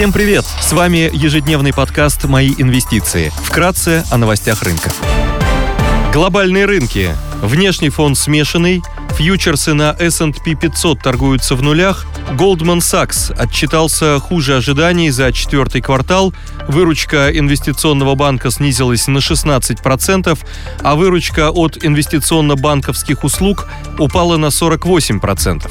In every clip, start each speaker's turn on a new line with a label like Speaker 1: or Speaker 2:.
Speaker 1: Всем привет! С вами ежедневный подкаст «Мои инвестиции». Вкратце о новостях рынка. Глобальные рынки. Внешний фон смешанный. Фьючерсы на S&P 500 торгуются в нулях. Goldman Sachs отчитался хуже ожиданий за четвертый квартал. Выручка инвестиционного банка снизилась на 16%, а выручка от инвестиционно-банковских услуг упала на 48%.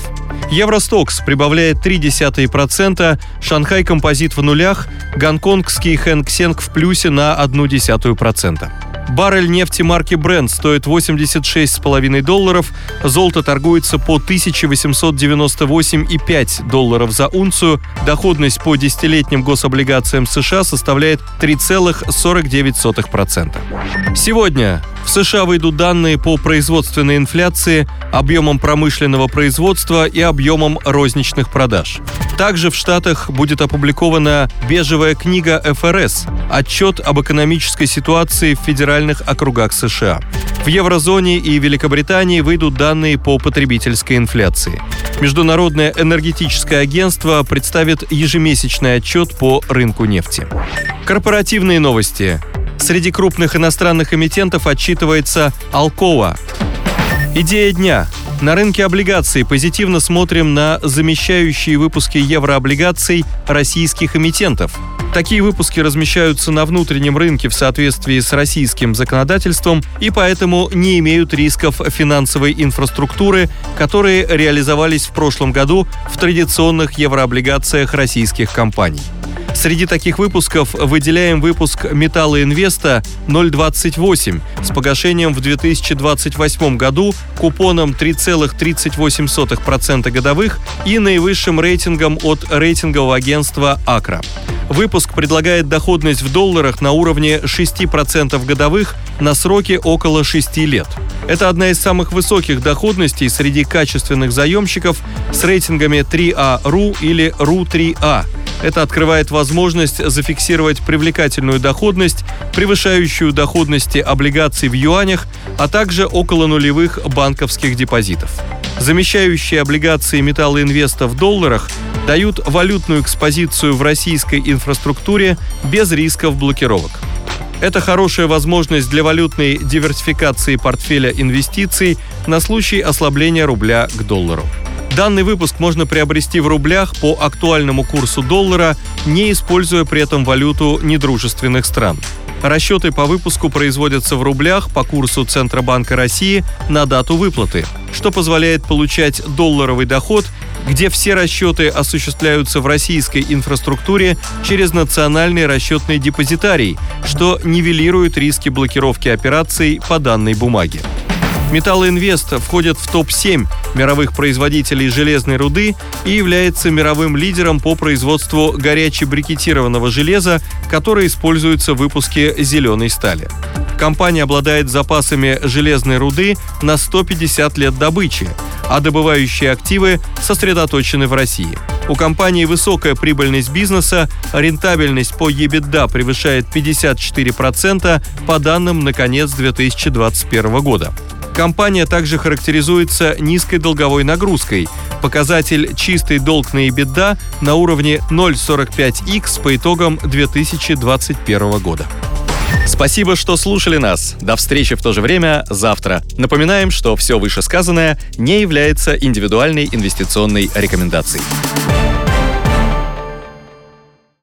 Speaker 1: Евростокс прибавляет 0,3%, Шанхай Композит в нулях, гонконгский Хэнк Сенг в плюсе на 0,1%. Баррель нефти марки Brent стоит 86,5 долларов, золото торгуется по 1898,5 долларов за унцию, доходность по десятилетним гособлигациям США составляет 3,49%. Сегодня в США выйдут данные по производственной инфляции, объемам промышленного производства и объемам розничных продаж. Также в Штатах будет опубликована бежевая книга ФРС «Отчет об экономической ситуации в федеральных округах США». В еврозоне и Великобритании выйдут данные по потребительской инфляции. Международное энергетическое агентство представит ежемесячный отчет по рынку нефти. Корпоративные новости. Среди крупных иностранных эмитентов отчитывается Алкова. Идея дня. На рынке облигаций позитивно смотрим на замещающие выпуски еврооблигаций российских эмитентов. Такие выпуски размещаются на внутреннем рынке в соответствии с российским законодательством и поэтому не имеют рисков финансовой инфраструктуры, которые реализовались в прошлом году в традиционных еврооблигациях российских компаний. Среди таких выпусков выделяем выпуск «Металла Инвеста» 028 с погашением в 2028 году купоном 3,38% годовых и наивысшим рейтингом от рейтингового агентства «Акра». Выпуск предлагает доходность в долларах на уровне 6% годовых на сроки около 6 лет. Это одна из самых высоких доходностей среди качественных заемщиков с рейтингами 3А.RU или RU3A – это открывает возможность зафиксировать привлекательную доходность, превышающую доходности облигаций в юанях, а также около нулевых банковских депозитов. Замещающие облигации металлоинвеста в долларах дают валютную экспозицию в российской инфраструктуре без рисков блокировок. Это хорошая возможность для валютной диверсификации портфеля инвестиций на случай ослабления рубля к доллару. Данный выпуск можно приобрести в рублях по актуальному курсу доллара, не используя при этом валюту недружественных стран. Расчеты по выпуску производятся в рублях по курсу Центробанка России на дату выплаты, что позволяет получать долларовый доход, где все расчеты осуществляются в российской инфраструктуре через национальный расчетный депозитарий, что нивелирует риски блокировки операций по данной бумаге. Металлоинвест входит в топ-7 мировых производителей железной руды и является мировым лидером по производству горячебрикетированного железа, которое используется в выпуске зеленой стали. Компания обладает запасами железной руды на 150 лет добычи, а добывающие активы сосредоточены в России. У компании высокая прибыльность бизнеса, рентабельность по EBITDA превышает 54% по данным на конец 2021 года. Компания также характеризуется низкой долговой нагрузкой. Показатель чистый долг на EBITDA на уровне 0,45x по итогам 2021 года. Спасибо, что слушали нас. До встречи в то же время завтра. Напоминаем, что все вышесказанное не является индивидуальной инвестиционной рекомендацией.